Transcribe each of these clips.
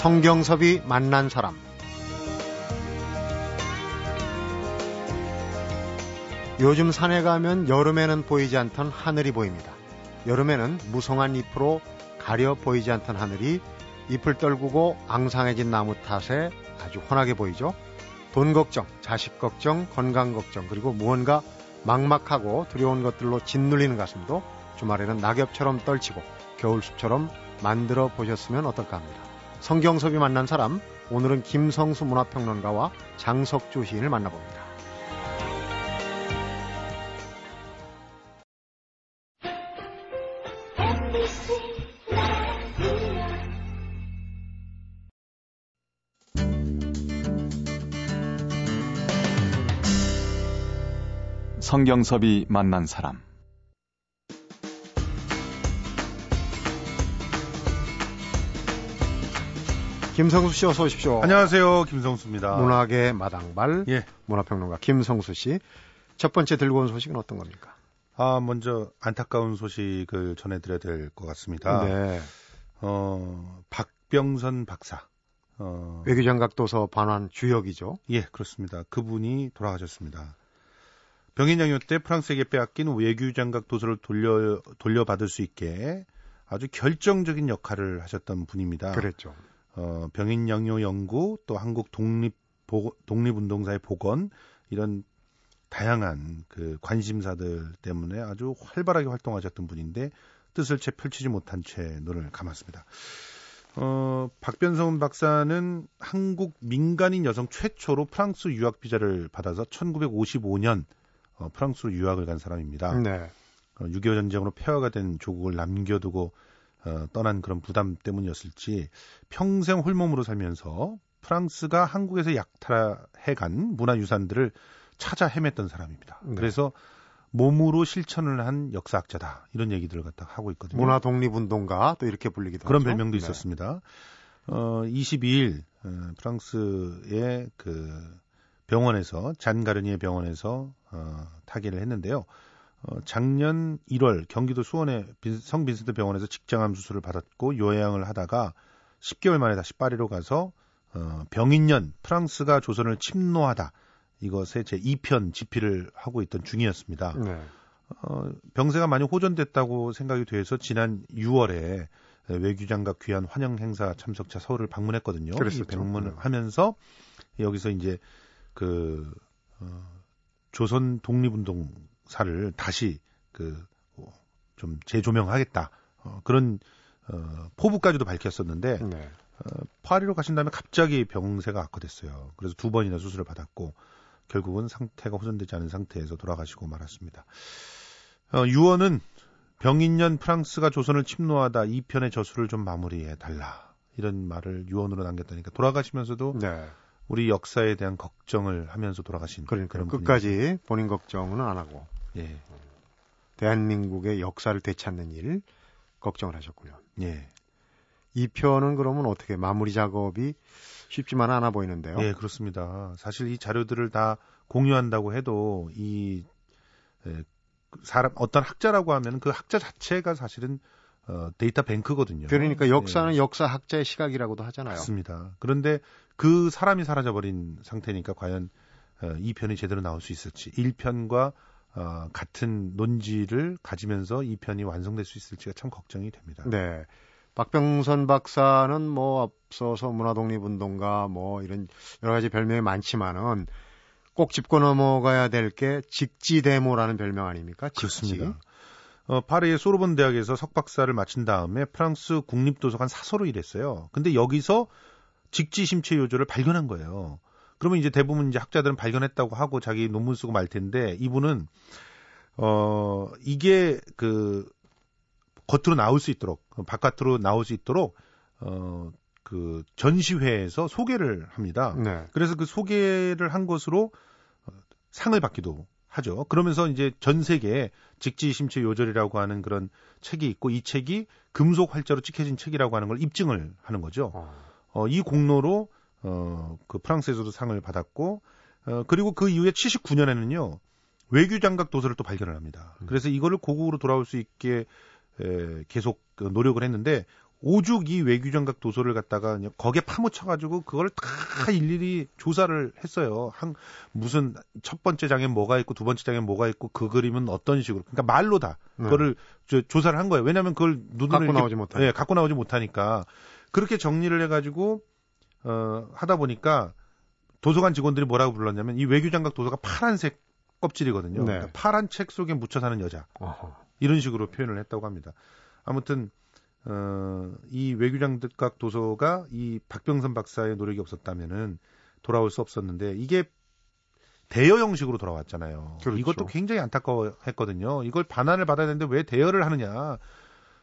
성경섭이 만난 사람 요즘 산에 가면 여름에는 보이지 않던 하늘이 보입니다. 여름에는 무성한 잎으로 가려 보이지 않던 하늘이 잎을 떨구고 앙상해진 나무 탓에 아주 환하게 보이죠. 돈 걱정, 자식 걱정, 건강 걱정, 그리고 무언가 막막하고 두려운 것들로 짓눌리는 가슴도 주말에는 낙엽처럼 떨치고 겨울숲처럼 만들어 보셨으면 어떨까 합니다. 성경섭이 만난 사람, 오늘은 김성수 문화평론가와 장석주 시인을 만나봅니다. 성경섭이 만난 사람 김성수 씨 어서 오십시오. 안녕하세요. 김성수입니다. 문학의 마당발 예. 문화평론가 김성수 씨. 첫 번째 들고 온 소식은 어떤 겁니까? 아, 먼저 안타까운 소식을 전해드려야 될 것 같습니다. 네. 어, 박병선 박사. 어, 외교장각 도서 반환 주역이죠. 예, 그렇습니다. 그분이 돌아가셨습니다. 병인양요 때 프랑스에게 빼앗긴 외교장각 도서를 돌려 돌려받을 수 있게 아주 결정적인 역할을 하셨던 분입니다. 그랬죠. 어, 병인양요 연구 또 한국 독립 보, 독립운동사의 복원 이런 다양한 그 관심사들 때문에 아주 활발하게 활동하셨던 분인데 뜻을 채 펼치지 못한 채 눈을 감았습니다. 어, 박변성 박사는 한국 민간인 여성 최초로 프랑스 유학 비자를 받아서 1955년 어, 프랑스로 유학을 간 사람입니다. 네. 어, 6.25 전쟁으로 폐허가 된 조국을 남겨두고 어, 떠난 그런 부담 때문이었을지 평생 홀몸으로 살면서 프랑스가 한국에서 약탈해간 문화유산들을 찾아 헤맸던 사람입니다. 네. 그래서 몸으로 실천을 한 역사학자다 이런 얘기들을 갖다 하고 있거든요. 문화 독립운동가 또 이렇게 불리기도 그런 하죠. 별명도 네. 있었습니다. 어, 22일 어, 프랑스의 그 병원에서 잔가르니의 병원에서 어, 타계를 했는데요. 어, 작년 1월 경기도 수원의 빈, 성 빈센트 병원에서 직장암 수술을 받았고 요양을 하다가 10개월 만에 다시 파리로 가서 어, 병인년 프랑스가 조선을 침노하다 이것에 제 2편 집필을 하고 있던 중이었습니다. 네. 어, 병세가 많이 호전됐다고 생각이 돼서 지난 6월에 외교장갑 귀한 환영 행사 참석자 서울을 방문했거든요. 그랬었죠. 이 방문하면서 여기서 이제 그 어, 조선 독립운동 사를 다시 그 좀 재조명하겠다 어, 그런 어, 포부까지도 밝혔었는데 네. 어, 파리로 가신 다음에 갑자기 병세가 악화됐어요. 그래서 두 번이나 수술을 받았고 결국은 상태가 호전되지 않은 상태에서 돌아가시고 말았습니다. 어, 유언은 병인년 프랑스가 조선을 침노하다 이 편의 저수를 좀 마무리해 달라 이런 말을 유언으로 남겼다니까 돌아가시면서도 네. 우리 역사에 대한 걱정을 하면서 돌아가신 그러니까 그런 끝까지 본인 걱정은 안 하고 예, 대한민국의 역사를 되찾는 일 걱정을 하셨군요. 예, 이 편은 그러면 어떻게 마무리 작업이 쉽지만 않아 보이는데요. 예, 그렇습니다. 사실 이 자료들을 다 공유한다고 해도 이 에, 그 사람 어떤 학자라고 하면 그 학자 자체가 사실은 어, 데이터 뱅크거든요. 그러니까 역사는 예, 역사 학자의 시각이라고도 하잖아요. 맞습니다. 그런데 그 사람이 사라져버린 상태니까 과연 어, 이 편이 제대로 나올 수 있을지 1편과 어, 같은 논지를 가지면서 이 편이 완성될 수 있을지가 참 걱정이 됩니다. 네. 박병선 박사는 뭐 앞서서 문화독립운동가 뭐 이런 여러 가지 별명이 많지만은 꼭 짚고 넘어가야 될 게 직지대모라는 별명 아닙니까? 직지. 그렇습니다. 어, 파리의 소르본 대학에서 석박사를 마친 다음에 프랑스 국립도서관 사서로 일했어요. 근데 여기서 직지 심체 요조를 발견한 거예요. 그러면 이제 대부분 이제 학자들은 발견했다고 하고 자기 논문 쓰고 말 텐데 이분은 어 이게 그 겉으로 나올 수 있도록 바깥으로 나올 수 있도록 어 그 전시회에서 소개를 합니다. 네. 그래서 그 소개를 한 것으로 어, 상을 받기도 하죠. 그러면서 이제 전 세계에 직지심체 요절이라고 하는 그런 책이 있고 이 책이 금속 활자로 찍혀진 책이라고 하는 걸 입증을 하는 거죠. 어. 어, 이 공로로 어, 그 프랑스에서도 상을 받았고 어, 그리고 그 이후에 79년에는요. 외교 장각 도서를 또 발견을 합니다. 음. 그래서 이거를 고국으로 돌아올 수 있게 에, 계속 그 노력을 했는데 오죽 이 외교 장각 도서를 갖다가 거기에 파묻혀가지고 그걸 다 일일이 조사를 했어요. 한 무슨 첫 번째 장에 뭐가 있고 두 번째 장에 뭐가 있고 그 그림은 어떤 식으로 그러니까 말로 다 네. 그거를 저, 조사를 한 거예요. 왜냐하면 그걸 눈으로 갖고 이렇게- 나오지 못하니까. 예, 갖고 나오지 못하니까 그렇게 정리를 해가지고 어, 하다 보니까 도서관 직원들이 뭐라고 불렀냐면 이 외교장각 도서가 파란색 껍질이거든요. 네. 그러니까 파란 책 속에 묻혀 사는 여자. 어허. 이런 식으로 표현을 했다고 합니다. 아무튼 어, 이 외교장각 도서가 이 박병선 박사의 노력이 없었다면은 돌아올 수 없었는데 이게 대여 형식으로 돌아왔잖아요. 그렇죠. 이것도 굉장히 안타까워했거든요. 이걸 반환을 받아야 되는데 왜 대여를 하느냐?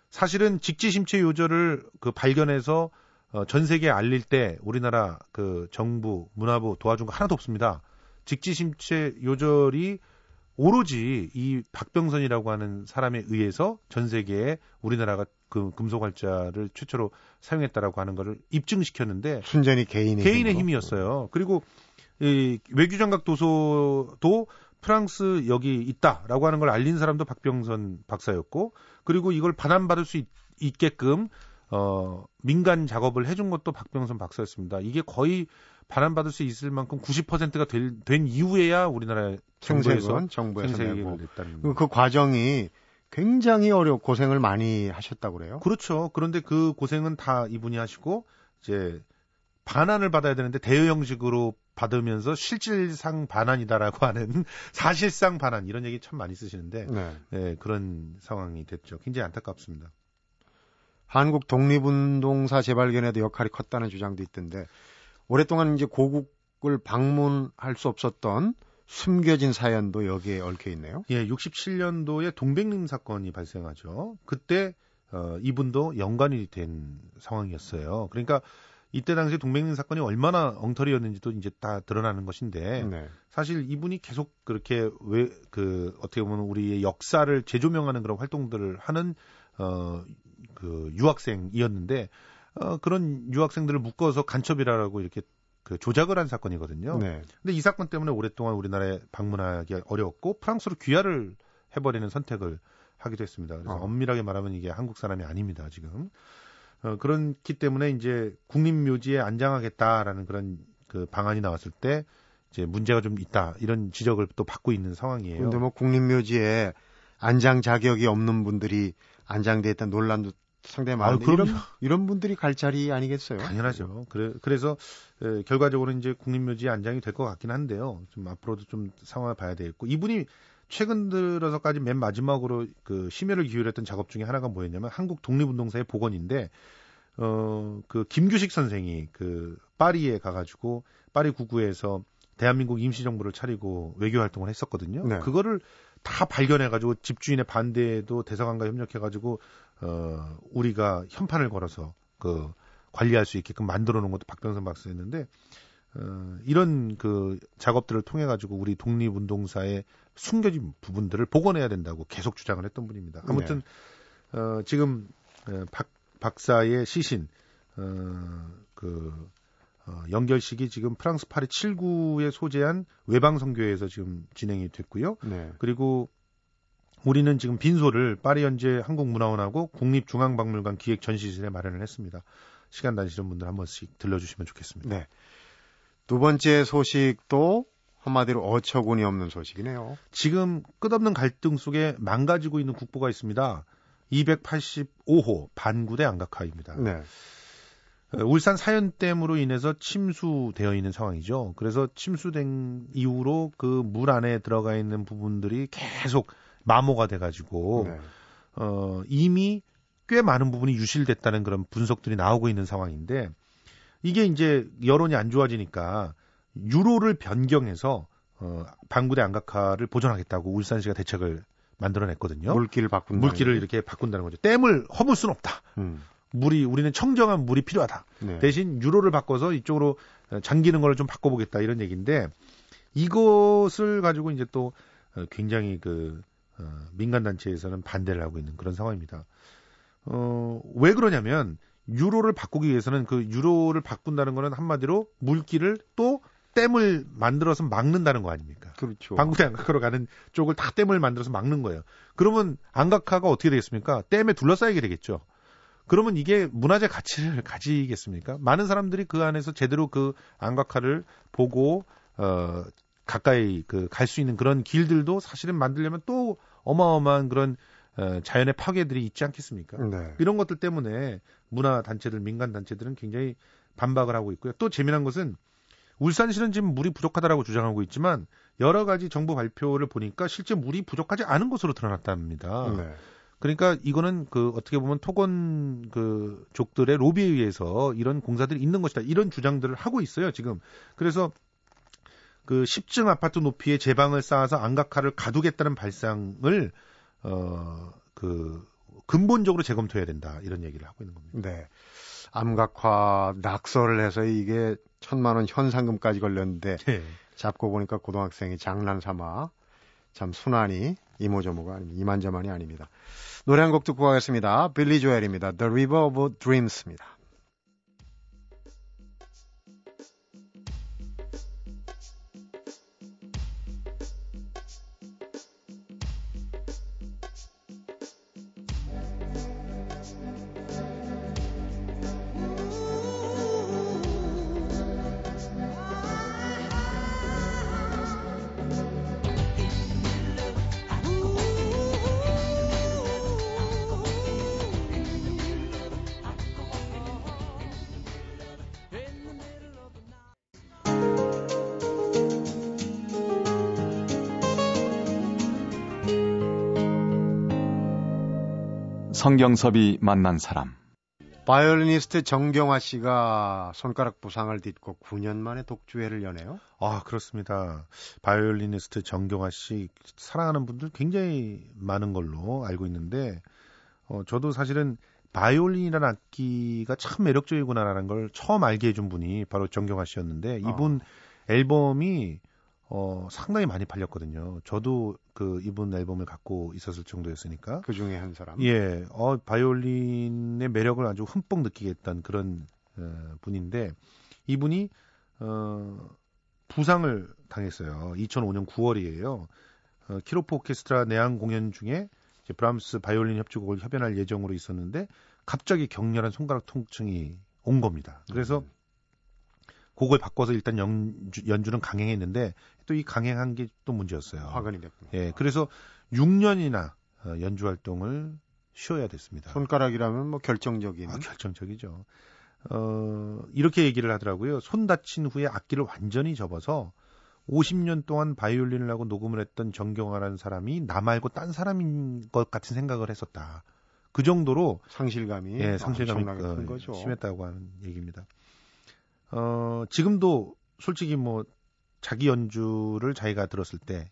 사실은 직지심체 요절을 그 발견해서 어, 전 세계에 알릴 때 우리나라 그 정부 문화부 도와준 거 하나도 없습니다. 직지심체 요절이 오로지 이 박병선이라고 하는 사람에 의해서 전 세계에 우리나라가 그 금속활자를 최초로 사용했다라고 하는 것을 입증시켰는데 순전히 개인의, 개인의 힘으로. 힘이었어요. 그리고 이 외교장각 도서도 프랑스 여기 있다라고 하는 걸 알린 사람도 박병선 박사였고 그리고 이걸 반환받을 수 있, 있게끔 어 민간 작업을 해준 것도 박병선 박사였습니다. 이게 거의 반환받을 수 있을 만큼 90%가 될, 된 이후에야 우리나라 정부에서 정부에서 내고 그, 그 과정이 굉장히 어려 고생을 많이 하셨다고 그래요. 그렇죠. 그런데 그 고생은 다 이분이 하시고 이제 반환을 받아야 되는데 대여 형식으로 받으면서 실질상 반환이다라고 하는 사실상 반환 이런 얘기 참 많이 쓰시는데 네. 예, 그런 상황이 됐죠. 굉장히 안타깝습니다. 한국 독립운동사 재발견에도 역할이 컸다는 주장도 있던데 오랫동안 이제 고국을 방문할 수 없었던 숨겨진 사연도 여기에 얽혀 있네요. 예, 67년도에 동백림 사건이 발생하죠. 그때 어, 이분도 연관이 된 상황이었어요. 그러니까 이때 당시 동백림 사건이 얼마나 엉터리였는지도 이제 다 드러나는 것인데 네. 사실 이분이 계속 그렇게 왜 그 어떻게 보면 우리의 역사를 재조명하는 그런 활동들을 하는 어 그 유학생이었는데 어 그런 유학생들을 묶어서 간첩이라고 이렇게 그 조작을 한 사건이거든요. 네. 근데 이 사건 때문에 오랫동안 우리나라에 방문하기 어려웠고 프랑스로 귀화를 해버리는 선택을 하기도 했습니다. 그래서 어. 엄밀하게 말하면 이게 한국 사람이 아닙니다 지금. 어, 그렇기 때문에 이제 국립묘지에 안장하겠다라는 그런 그 방안이 나왔을 때 이제 문제가 좀 있다 이런 지적을 또 받고 있는 상황이에요. 그런데 뭐 국립묘지에 안장 자격이 없는 분들이 안장돼 있다는 논란도 상당히 그럼요. 이런, 이런 분들이 갈 자리 아니겠어요? 당연하죠. 그래, 그래서 에, 결과적으로 이제 국립묘지에 안장이 될 것 같긴 한데요. 좀 앞으로도 좀 상황을 봐야 되겠고 이분이 최근 들어서까지 맨 마지막으로 그 심혈을 기울였던 작업 중에 하나가 뭐였냐면 한국 독립운동사의 복원인데 어 그 김규식 선생이 그 파리에 가가지고 파리 구구에서 대한민국 임시정부를 차리고 외교 활동을 했었거든요. 네. 그거를 다 발견해가지고 집주인의 반대에도 대사관과 협력해가지고 어 우리가 현판을 걸어서 그 관리할 수 있게끔 만들어 놓은 것도 박병선 박사였는데 어, 이런 그 작업들을 통해 가지고 우리 독립운동사의 숨겨진 부분들을 복원해야 된다고 계속 주장을 했던 분입니다. 아무튼 어, 지금 어, 박 박사의 시신 어, 그 어, 연결식이 지금 프랑스 파리 7구에 소재한 외방 선교회에서 지금 진행이 됐고요. 네. 그리고 우리는 지금 빈소를 파리 현재 한국문화원하고 국립중앙박물관 기획 전시실에 마련을 했습니다. 시간 나시는 분들 한 번씩 들려주시면 좋겠습니다. 네. 두 번째 소식도 한마디로 어처구니 없는 소식이네요. 지금 끝없는 갈등 속에 망가지고 있는 국보가 있습니다. 285호 반구대 안각하입니다. 네. 어, 울산 사연댐으로 인해서 침수되어 있는 상황이죠. 그래서 침수된 이후로 그 물 안에 들어가 있는 부분들이 계속 마모가 돼가지고 네. 어, 이미 꽤 많은 부분이 유실됐다는 그런 분석들이 나오고 있는 상황인데 이게 이제 여론이 안 좋아지니까 유로를 변경해서 어, 방구대 안각화를 보존하겠다고 울산시가 대책을 만들어냈거든요. 물기를 바꾼다. 물기를 이렇게 바꾼다는 거죠. 댐을 허물 수는 없다. 음. 물이 우리는 청정한 물이 필요하다. 네. 대신 유로를 바꿔서 이쪽으로 어, 잠기는 걸 좀 바꿔보겠다 이런 얘기인데 이것을 가지고 이제 또 어, 굉장히 그 어, 민간 단체에서는 반대를 하고 있는 그런 상황입니다. 어, 왜 그러냐면 유로를 바꾸기 위해서는 그 유로를 바꾼다는 거는 한마디로 물기를 또 댐을 만들어서 막는다는 거 아닙니까? 그렇죠. 방구대 안각화로 가는 쪽을 다 댐을 만들어서 막는 거예요. 그러면 안각화가 어떻게 되겠습니까? 댐에 둘러싸이게 되겠죠. 그러면 이게 문화재 가치를 가지겠습니까? 많은 사람들이 그 안에서 제대로 그 안각화를 보고 어 가까이 그 갈 수 있는 그런 길들도 사실은 만들려면 또 어마어마한 그런 어, 자연의 파괴들이 있지 않겠습니까? 네. 이런 것들 때문에 문화 단체들, 민간 단체들은 굉장히 반박을 하고 있고요. 또 재미난 것은 울산시는 지금 물이 부족하다라고 주장하고 있지만 여러 가지 정부 발표를 보니까 실제 물이 부족하지 않은 것으로 드러났답니다. 네. 그러니까 이거는 그 어떻게 보면 토건 그 족들의 로비에 의해서 이런 공사들이 있는 것이다. 이런 주장들을 하고 있어요, 지금. 그래서 그 10층 아파트 높이의 제방을 쌓아서 안각화를 가두겠다는 발상을 어 그 근본적으로 재검토해야 된다. 이런 얘기를 하고 있는 겁니다. 네. 암각화 낙서를 해서 이게 천만 원 현상금까지 걸렸는데 네. 잡고 보니까 고등학생이 장난 삼아 참 순환이 이모저모가 아닙니다. 이만저만이 아닙니다. 노래 한 곡 듣고 가겠습니다. 빌리 조엘입니다. The River of Dreams입니다. 성경섭이 만난 사람. 바이올리니스트 정경화 씨가 손가락 부상을 딛고 9년 만에 독주회를 여네요. 아, 그렇습니다. 바이올리니스트 정경화 씨 사랑하는 분들 굉장히 많은 걸로 알고 있는데 어, 저도 사실은 바이올린이라는 악기가 참 매력적이구나라는 걸 처음 알게 해준 분이 바로 정경화 씨였는데 이분 어. 앨범이 어, 상당히 많이 팔렸거든요. 저도 그 이분 앨범을 갖고 있었을 정도였으니까. 그 중에 한 사람. 예, 어, 바이올린의 매력을 아주 흠뻑 느끼게 했던 그런 어, 분인데 이분이 어, 부상을 당했어요. 2005년 9월이에요. 어, 키로포 오케스트라 내한 공연 중에 이제 브람스 바이올린 협주곡을 협연할 예정으로 있었는데 갑자기 격렬한 손가락 통증이 온 겁니다. 그래서 음. 곡을 바꿔서 일단 연주, 연주는 강행했는데 또 이 강행한 게 또 문제였어요. 화근이 됐군요. 예, 그래서 6년이나 어, 연주 활동을 쉬어야 됐습니다. 손가락이라면 뭐 결정적인. 아, 결정적이죠. 어, 이렇게 얘기를 하더라고요. 손 다친 후에 악기를 완전히 접어서 50년 동안 바이올린을 하고 녹음을 했던 정경화라는 사람이 나 말고 딴 사람인 것 같은 생각을 했었다. 그 정도로 상실감이 예, 상실감이 엄청나게 큰 어. 심했다고 하는 얘기입니다. 어, 지금도 솔직히 뭐 자기 연주를 자기가 들었을 때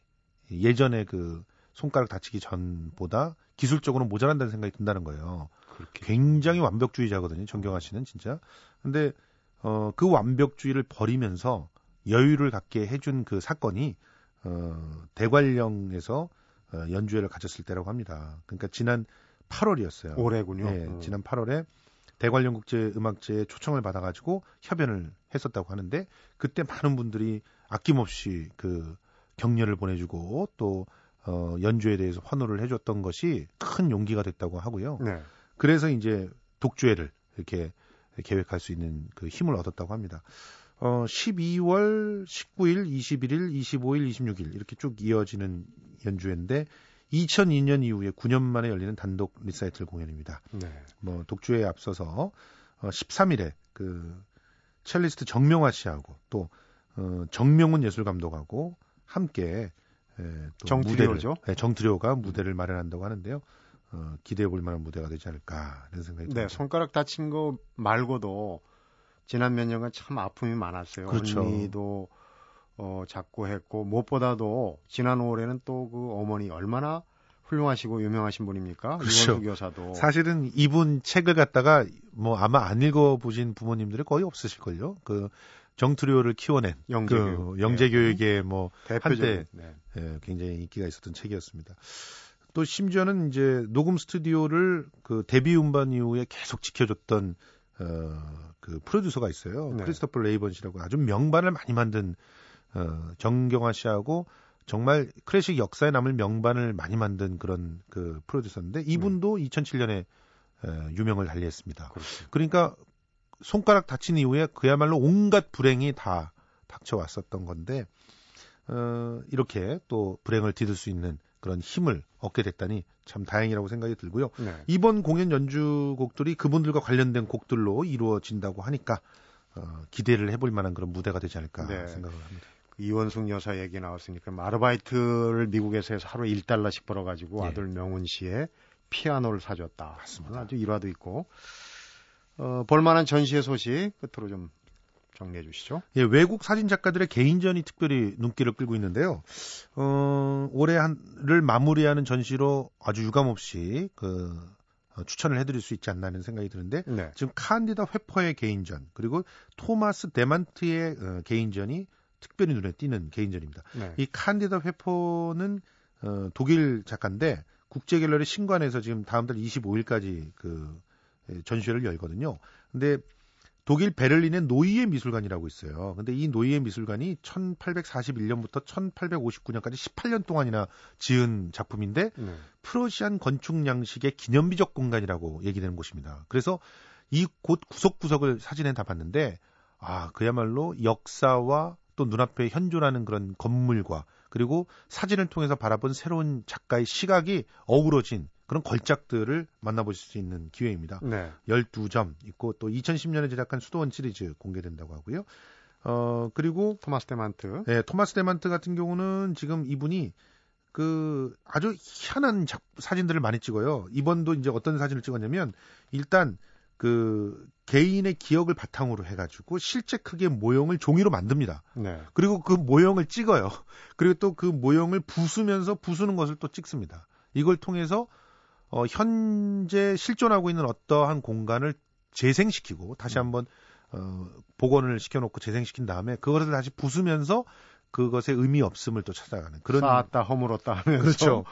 예전에 그 손가락 다치기 전보다 기술적으로 모자란다는 생각이 든다는 거예요. 그렇게. 굉장히 완벽주의자거든요. 정경화 씨는 진짜. 근데 어, 그 완벽주의를 버리면서 여유를 갖게 해준 그 사건이 어, 대관령에서 어, 연주회를 가졌을 때라고 합니다. 그러니까 지난 8월이었어요. 올해군요. 네, 음. 지난 8월에 대관령 국제 음악제에 초청을 받아가지고 협연을 했었다고 하는데 그때 많은 분들이 아낌없이 그 격려를 보내주고 또 어, 연주에 대해서 환호를 해줬던 것이 큰 용기가 됐다고 하고요. 네. 그래서 이제 독주회를 이렇게 계획할 수 있는 그 힘을 얻었다고 합니다. 어, 12월 19일, 21일, 25일, 26일 이렇게 쭉 이어지는 연주회인데 2002년 이후에 9년 만에 열리는 단독 리사이틀 공연입니다. 네. 뭐 독주회에 앞서서 어, 13일에 그 첼리스트 정명화 씨하고 또 어, 정명훈 예술 감독하고 함께 에, 또 정트리오죠? 네, 정트리오가 무대를 마련한다고 하는데요. 어, 기대해 볼 만한 무대가 되지 않을까 이런 생각이 네, 듭니다. 손가락 다친 거 말고도 지난 몇 년간 참 아픔이 많았어요. 그렇죠. 언니도 어, 자꾸 했고 무엇보다도 지난 5월에는 또 그 어머니 얼마나 훌륭하시고 유명하신 분입니까? 그렇죠. 이원수 교사도 사실은 이분 책을 갖다가 뭐 아마 안 읽어보신 부모님들이 거의 없으실걸요. 그 정트리오를 키워낸 영재교육. 그 영재교육의 뭐 대표적인 네. 예, 굉장히 인기가 있었던 책이었습니다. 또 심지어는 이제 녹음 스튜디오를 그 데뷔 음반 이후에 계속 지켜줬던 어, 그 프로듀서가 있어요. 네. 크리스토퍼 레이번 씨라고 아주 명반을 많이 만든 어, 정경화 씨하고 정말 클래식 역사에 남을 명반을 많이 만든 그런 그 프로듀서인데 이분도 2007년에 에, 유명을 달리했습니다. 그렇죠. 그러니까 손가락 다친 이후에 그야말로 온갖 불행이 다 닥쳐왔었던 건데 어, 이렇게 또 불행을 뒤들 수 있는 그런 힘을 얻게 됐다니 참 다행이라고 생각이 들고요. 네. 이번 공연 연주곡들이 그분들과 관련된 곡들로 이루어진다고 하니까 어, 기대를 해볼 만한 그런 무대가 되지 않을까 네. 생각을 합니다. 이원숙 여사 얘기 나왔으니까 뭐 아르바이트를 미국에서 해서 하루 1달러씩 벌어가지고 예. 아들 명훈 씨의 피아노를 사줬다. 맞습니다. 아주 일화도 있고 어, 볼만한 전시회 소식 끝으로 좀 정리해 주시죠. 예, 외국 사진 작가들의 개인전이 특별히 눈길을 끌고 있는데요. 어, 올해 한를 마무리하는 전시로 아주 유감없이 그 어, 추천을 해드릴 수 있지 않나 하는 생각이 드는데 네. 지금 칸디다 회퍼의 개인전 그리고 토마스 데만트의 어, 개인전이 특별히 눈에 띄는 개인전입니다. 네. 이 칸디다 회퍼는 어, 독일 작가인데 국제 갤러리 신관에서 지금 다음 달 25일까지 그 예, 전시회를 열거든요. 근데 독일 베를린의 노이에 미술관이라고 있어요. 근데 이 노이에 미술관이 1841년부터 1859년까지 18년 동안이나 지은 작품인데 네. 프로시안 건축 양식의 기념비적 공간이라고 얘기되는 곳입니다. 그래서 이 곳 구석구석을 사진에 담았는데 아 그야말로 역사와 또 눈앞에 현존하는 그런 건물과 그리고 사진을 통해서 바라본 새로운 작가의 시각이 어우러진 그런 걸작들을 만나보실 수 있는 기회입니다. 네. 12점 있고 또 2010년에 제작한 수도원 시리즈 공개된다고 하고요. 어 그리고 토마스 데만트. 네, 토마스 데만트 같은 경우는 지금 이분이 그 아주 희한한 작, 사진들을 많이 찍어요. 이번도 이제 어떤 사진을 찍었냐면 일단 그 개인의 기억을 바탕으로 해가지고 실제 크기의 모형을 종이로 만듭니다. 네. 그리고 그 모형을 찍어요. 그리고 또 그 모형을 부수면서 부수는 것을 또 찍습니다. 이걸 통해서 어, 현재 실존하고 있는 어떠한 공간을 재생시키고 다시 음. 한번 어, 복원을 시켜놓고 재생시킨 다음에 그것을 다시 부수면서 그것의 의미 없음을 또 찾아가는 그런 쌓았다 허물었다 하면서 그렇죠.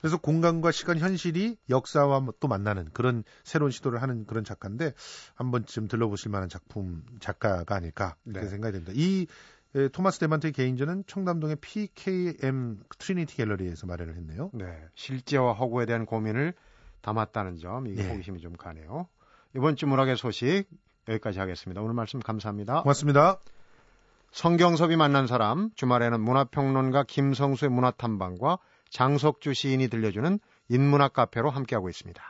그래서 공간과 시간 현실이 역사와 또 만나는 그런 새로운 시도를 하는 그런 작가인데 한 번쯤 들러보실 만한 작품 작가가 아닐까 그렇게 네. 생각이 됩니다. 이 에, 토마스 데만트의 개인전은 청담동의 PKM 트리니티 갤러리에서 마련을 했네요. 네. 실제와 허구에 대한 고민을 담았다는 점 이게 네. 호기심이 좀 가네요. 이번 주 문학의 소식 여기까지 하겠습니다. 오늘 말씀 감사합니다. 고맙습니다. 성경섭이 만난 사람 주말에는 문화평론가 김성수의 문화탐방과 장석주 시인이 들려주는 인문학 카페로 함께하고 있습니다.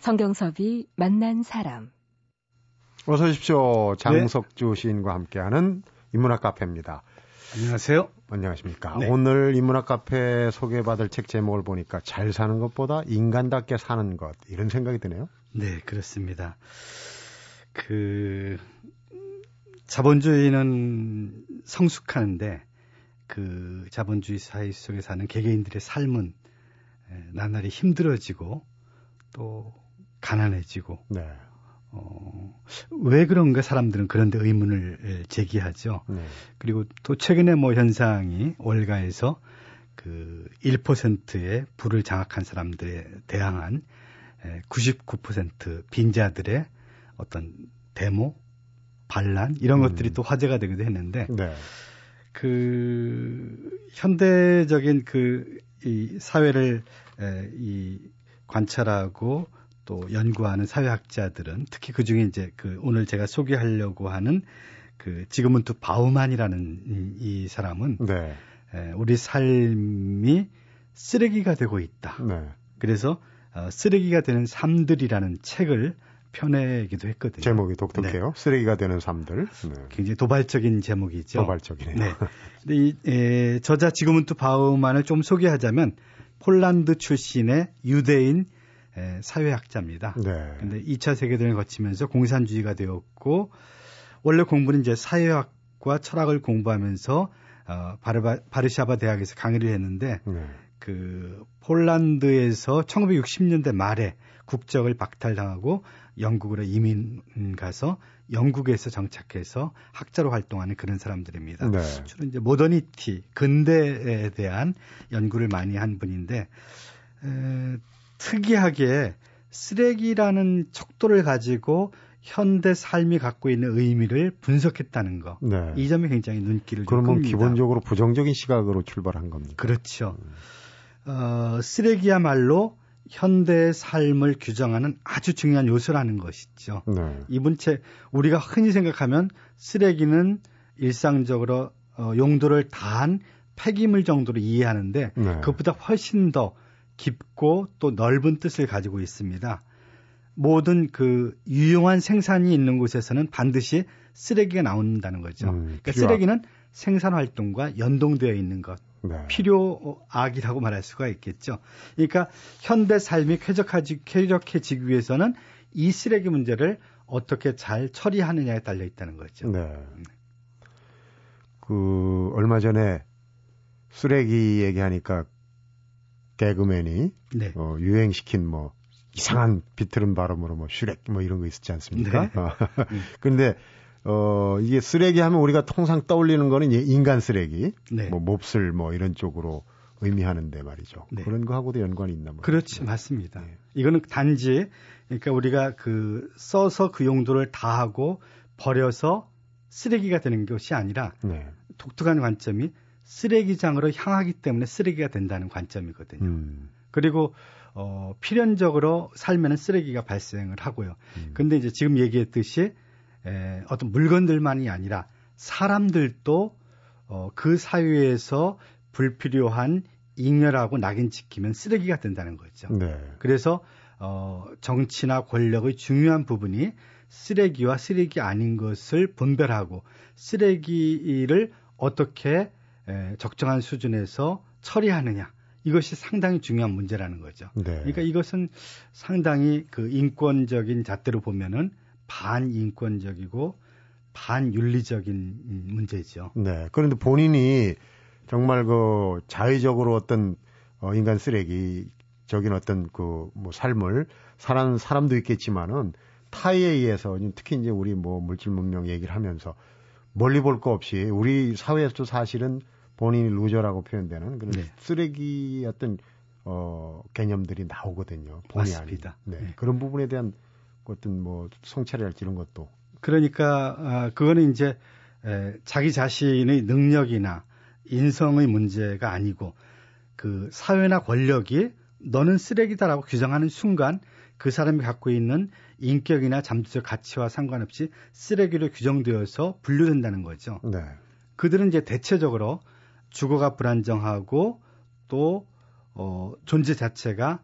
성경섭이 만난 사람. 어서 오십시오. 장석주 시인과 함께하는 인문학 카페입니다. 안녕하세요. 안녕하십니까. 네. 오늘 인문학 카페 소개받을 책 제목을 보니까 잘 사는 것보다 인간답게 사는 것 이런 생각이 드네요. 네, 그렇습니다. 그 자본주의는 성숙하는데 그 자본주의 사회 속에 사는 개개인들의 삶은 에, 나날이 힘들어지고 또 가난해지고 네. 어, 왜 그런가 사람들은 그런데 의문을 에, 제기하죠. 네. 그리고 또 최근에 뭐 현상이 월가에서 그 1%의 부를 장악한 사람들에 대항한 99% 빈자들의 어떤 데모, 반란 이런 음. 것들이 또 화제가 되기도 했는데 네. 그 현대적인 그 이 사회를 에, 이 관찰하고 또 연구하는 사회학자들은 특히 그 중에 이제 그 오늘 제가 소개하려고 하는 그 지금은투 바우만이라는 이, 이 사람은 네. 에, 우리 삶이 쓰레기가 되고 있다. 네. 그래서 어, 쓰레기가 되는 삶들이라는 책을 펴내기도 했거든요. 제목이 독특해요. 쓰레기가 되는 삶들. 네. 굉장히 도발적인 제목이죠. 도발적이네요. 네. 근데 이 에, 저자 지그문트 바우만을 좀 소개하자면 폴란드 출신의 유대인 에, 사회학자입니다. 네. 근데 2차 세계대전을 거치면서 공산주의가 되었고 원래 공부는 이제 사회학과 철학을 공부하면서 어, 바르바, 바르샤바 대학에서 강의를 했는데 네. 그 폴란드에서 1960년대 말에 국적을 박탈당하고 영국으로 이민 가서 영국에서 정착해서 학자로 활동하는 그런 사람들입니다. 네. 주로 이제 모더니티, 근대에 대한 연구를 많이 한 분인데 에, 특이하게 쓰레기라는 척도를 가지고 현대 삶이 갖고 있는 의미를 분석했다는 거. 네. 이 점이 굉장히 눈길을 좀 그러면 끕니다. 기본적으로 부정적인 시각으로 출발한 겁니다. 그렇죠. 어, 쓰레기야말로 현대의 삶을 규정하는 아주 중요한 요소라는 것이죠. 네. 이분 책 우리가 흔히 생각하면 쓰레기는 일상적으로 어, 용도를 다한 폐기물 정도로 이해하는데 네. 그것보다 훨씬 더 깊고 또 넓은 뜻을 가지고 있습니다. 모든 그 유용한 생산이 있는 곳에서는 반드시 쓰레기가 나온다는 거죠. 음, 그러니까 쓰레기는 생산 활동과 연동되어 있는 것, 네. 필요악이라고 말할 수가 있겠죠. 그러니까 현대 삶이 쾌적하지, 쾌적해지기 위해서는 이 쓰레기 문제를 어떻게 잘 처리하느냐에 달려 있다는 거죠. 네. 그 얼마 전에 쓰레기 얘기하니까 개그맨이 네. 어, 유행시킨 뭐 이상한 비틀은 발음으로 뭐 슈렉 뭐 이런 거 있었지 않습니까? 네. 어, 근데 어 이게 쓰레기 하면 우리가 통상 떠올리는 거는 인간 쓰레기, 네. 뭐 몹쓸 뭐 이런 쪽으로 의미하는데 말이죠. 네. 그런 거하고도 연관이 있나 뭐. 그렇지, 맞습니다. 네. 이거는 단지, 그러니까 우리가 그 써서 그 용도를 다 하고 버려서 쓰레기가 되는 것이 아니라 네. 독특한 관점이 쓰레기장으로 향하기 때문에 쓰레기가 된다는 관점이거든요. 음. 그리고 어, 필연적으로 살면은 쓰레기가 발생을 하고요. 음. 근데 이제 지금 얘기했듯이 에, 어떤 물건들만이 아니라 사람들도 어, 그 사회에서 불필요한 잉여라고 낙인 찍히면 쓰레기가 된다는 거죠. 네. 그래서 어, 정치나 권력의 중요한 부분이 쓰레기와 쓰레기 아닌 것을 분별하고 쓰레기를 어떻게 에, 적정한 수준에서 처리하느냐 이것이 상당히 중요한 문제라는 거죠. 네. 그러니까 이것은 상당히 그 인권적인 잣대로 보면은 반인권적이고 반윤리적인 음, 문제죠. 네. 그런데 본인이 정말 그 자의적으로 어떤 어, 인간 쓰레기적인 어떤 그 뭐 삶을 살아는 사람도 있겠지만은 타에 의해서 특히 이제 우리 뭐 물질 문명 얘기를 하면서 멀리 볼 거 없이 우리 사회에서도 사실은 본인이 loser라고 표현되는 그런 네. 쓰레기 어떤 어 개념들이 나오거든요. 본의 맞습니다. 아닌. 네. 네. 그런 부분에 대한 어떤 뭐 성찰이랄지 이런 것도 그러니까 아, 그거는 이제 에, 자기 자신의 능력이나 인성의 문제가 아니고 그 사회나 권력이 너는 쓰레기다라고 규정하는 순간 그 사람이 갖고 있는 인격이나 잠재적 가치와 상관없이 쓰레기로 규정되어서 분류된다는 거죠. 네. 그들은 이제 대체적으로 주거가 불안정하고 또 어, 존재 자체가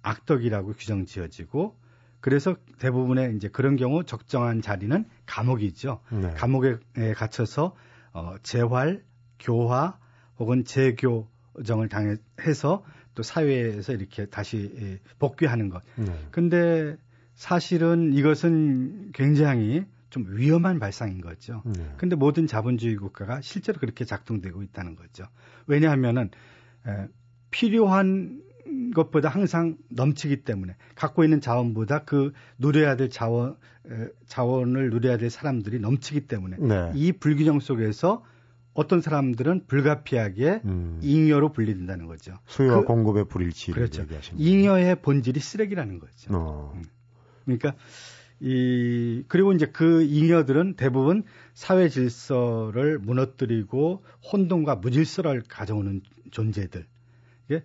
악덕이라고 규정 지어지고 그래서 대부분의 이제 그런 경우 적정한 자리는 감옥이죠. 네. 감옥에 에, 갇혀서 어, 재활, 교화 혹은 재교정을 당해서 또 사회에서 이렇게 다시 예, 복귀하는 것. 네. 근데 사실은 이것은 굉장히 좀 위험한 발상인 거죠. 네. 근데 모든 자본주의 국가가 실제로 그렇게 작동되고 있다는 거죠. 왜냐하면은 에, 필요한 것보다 항상 넘치기 때문에 갖고 있는 자원보다 그 누려야 될 자원 에, 자원을 누려야 될 사람들이 넘치기 때문에 네. 이 불균형 속에서 어떤 사람들은 불가피하게 음. 잉여로 분리된다는 거죠. 수요와 그- 공급의 불일치를 그렇죠. 얘기하시는 잉여의 본질이 쓰레기라는 거죠. 어. 그러니까 이 그리고 이제 그 잉여들은 대부분 사회 질서를 무너뜨리고 혼돈과 무질서를 가져오는 존재들. 예?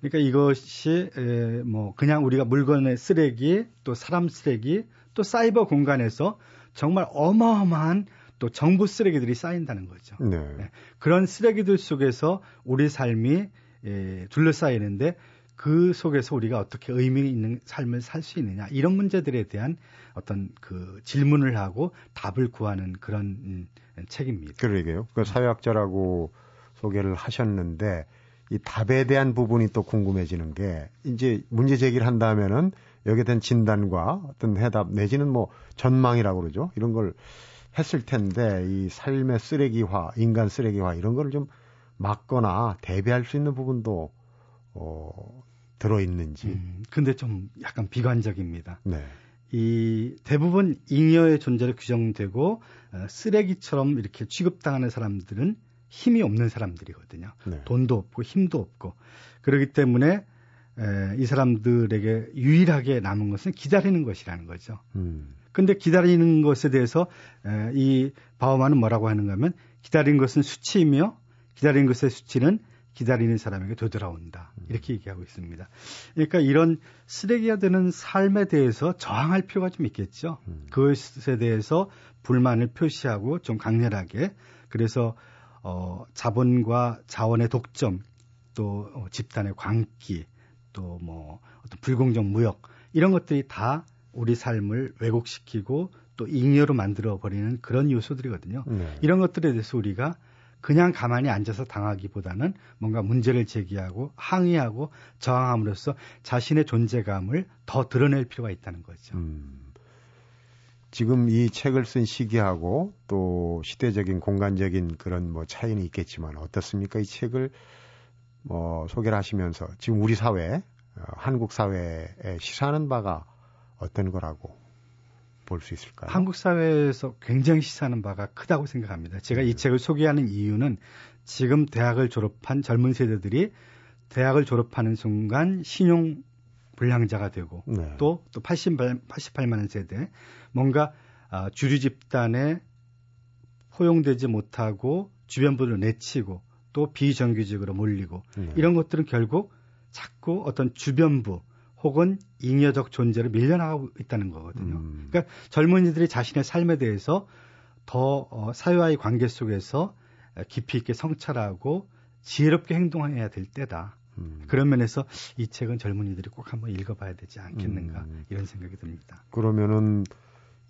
그러니까 이것이 에, 뭐 그냥 우리가 물건의 쓰레기, 또 사람 쓰레기, 또 사이버 공간에서 정말 어마어마한 또 정부 쓰레기들이 쌓인다는 거죠. 네. 네. 그런 쓰레기들 속에서 우리 삶이 에, 둘러싸이는데 그 속에서 우리가 어떻게 의미 있는 삶을 살 수 있느냐 이런 문제들에 대한 어떤 그 질문을 하고 답을 구하는 그런 음, 책입니다. 그러게요. 그 사회학자라고 소개를 하셨는데 이 답에 대한 부분이 또 궁금해지는 게 이제 문제 제기를 한다면은 여기에 대한 진단과 어떤 해답 내지는 뭐 전망이라고 그러죠. 이런 걸 했을 텐데 이 삶의 쓰레기화, 인간 쓰레기화 이런 거를 좀 막거나 대비할 수 있는 부분도 어 들어 있는지. 음, 근데 좀 약간 비관적입니다. 네. 이 대부분 잉여의 존재로 규정되고 어, 쓰레기처럼 이렇게 취급당하는 사람들은 힘이 없는 사람들이거든요. 네. 돈도 없고 힘도 없고 그렇기 때문에 에, 이 사람들에게 유일하게 남은 것은 기다리는 것이라는 거죠. 음. 근데 기다리는 것에 대해서 에, 이 바오만은 뭐라고 하는가 하면 기다리는 것은 수치이며 기다리는 것의 수치는 기다리는 사람에게 되돌아온다. 이렇게 얘기하고 있습니다. 그러니까 이런 쓰레기가 되는 삶에 대해서 저항할 필요가 좀 있겠죠. 음. 그것에 대해서 불만을 표시하고 좀 강렬하게 그래서 어 자본과 자원의 독점 또 어, 집단의 광기 또 뭐 어떤 불공정 무역 이런 것들이 다 우리 삶을 왜곡시키고 또 잉여로 만들어 버리는 그런 요소들이거든요. 네. 이런 것들에 대해서 우리가 그냥 가만히 앉아서 당하기보다는 뭔가 문제를 제기하고 항의하고 저항함으로써 자신의 존재감을 더 드러낼 필요가 있다는 거죠. 음. 지금 이 책을 쓴 시기하고 또 시대적인 공간적인 그런 뭐 차이는 있겠지만 어떻습니까? 이 책을 뭐 소개를 하시면서 지금 우리 사회, 어, 한국 사회에 시사하는 바가 어떤 거라고 볼 수 있을까요? 한국 사회에서 굉장히 시사하는 바가 크다고 생각합니다. 제가 이 책을 소개하는 이유는 지금 대학을 졸업한 젊은 세대들이 대학을 졸업하는 순간 신용 불량자가 되고 네. 또, 또 88, 88만 세대 뭔가 아, 주류 집단에 포용되지 못하고 주변부를 내치고 또 비정규직으로 몰리고 네. 이런 것들은 결국 자꾸 어떤 주변부 혹은 잉여적 존재로 밀려나가고 있다는 거거든요. 음. 그러니까 젊은이들이 자신의 삶에 대해서 더 어, 사회와의 관계 속에서 깊이 있게 성찰하고 지혜롭게 행동해야 될 때다. 음. 그런 면에서 이 책은 젊은이들이 꼭 한번 읽어봐야 되지 않겠는가 음. 이런 생각이 듭니다. 그러면은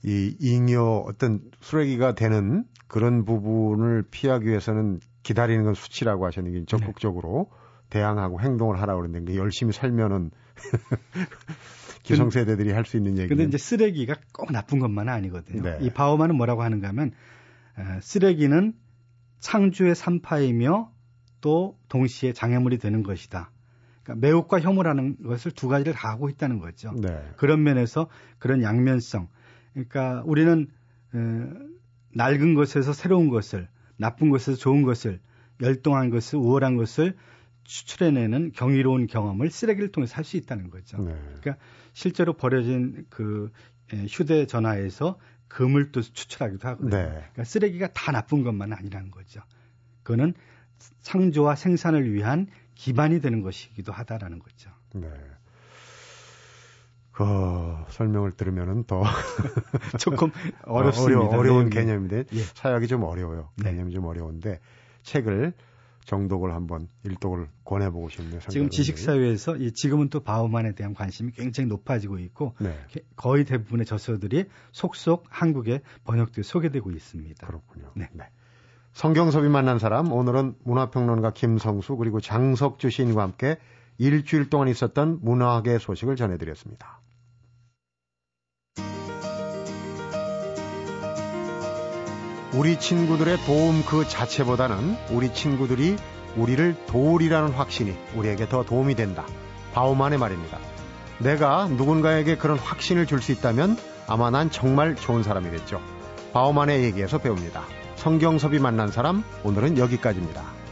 이 잉여 어떤 쓰레기가 되는 그런 부분을 피하기 위해서는 기다리는 건 수치라고 하셨는데 적극적으로 대항하고 행동을 하라고 그러는데 열심히 살면은 기성세대들이 할 수 있는 얘기는 근데 이제 쓰레기가 꼭 나쁜 것만은 아니거든요. 네. 이 바오만은 뭐라고 하는가 하면 어, 쓰레기는 창조의 산파이며 또 동시에 장애물이 되는 것이다. 그러니까 매혹과 혐오라는 것을 두 가지를 다 하고 있다는 거죠. 네. 그런 면에서 그런 양면성. 그러니까 우리는 어, 낡은 것에서 새로운 것을, 나쁜 것에서 좋은 것을, 열동한 것을, 우월한 것을 추출해내는 경이로운 경험을 쓰레기를 통해서 할 수 있다는 거죠. 네. 그러니까 실제로 버려진 그 에, 휴대전화에서 그물도 추출하기도 하거든요. 네. 그러니까 쓰레기가 다 나쁜 것만은 아니라는 거죠. 그거는 창조와 생산을 위한 기반이 되는 것이기도 하다라는 거죠. 네. 그 설명을 들으면은 더 조금 어렵습니다. 어려, 어려운 내용이. 개념인데 예. 사역이 좀 어려워요. 네. 개념이 좀 어려운데 책을 정독을 한번 일독을 권해보고 싶네요. 지금. 지식사회에서 이 지금은 또 바우만에 대한 관심이 굉장히 높아지고 있고 네. 게- 거의 대부분의 저서들이 속속 한국에 번역돼 소개되고 있습니다. 그렇군요. 네. 성경섭이 만난 사람 오늘은 문화평론가 김성수 그리고 장석주 시인과 함께 일주일 동안 있었던 문화계 소식을 전해드렸습니다. 우리 친구들의 도움 그 자체보다는 우리 친구들이 우리를 도우리라는 확신이 우리에게 더 도움이 된다. 바오만의 말입니다. 내가 누군가에게 그런 확신을 줄 수 있다면 아마 난 정말 좋은 사람이겠죠. 바오만의 얘기에서 배웁니다. 성경섭이 만난 사람 오늘은 여기까지입니다.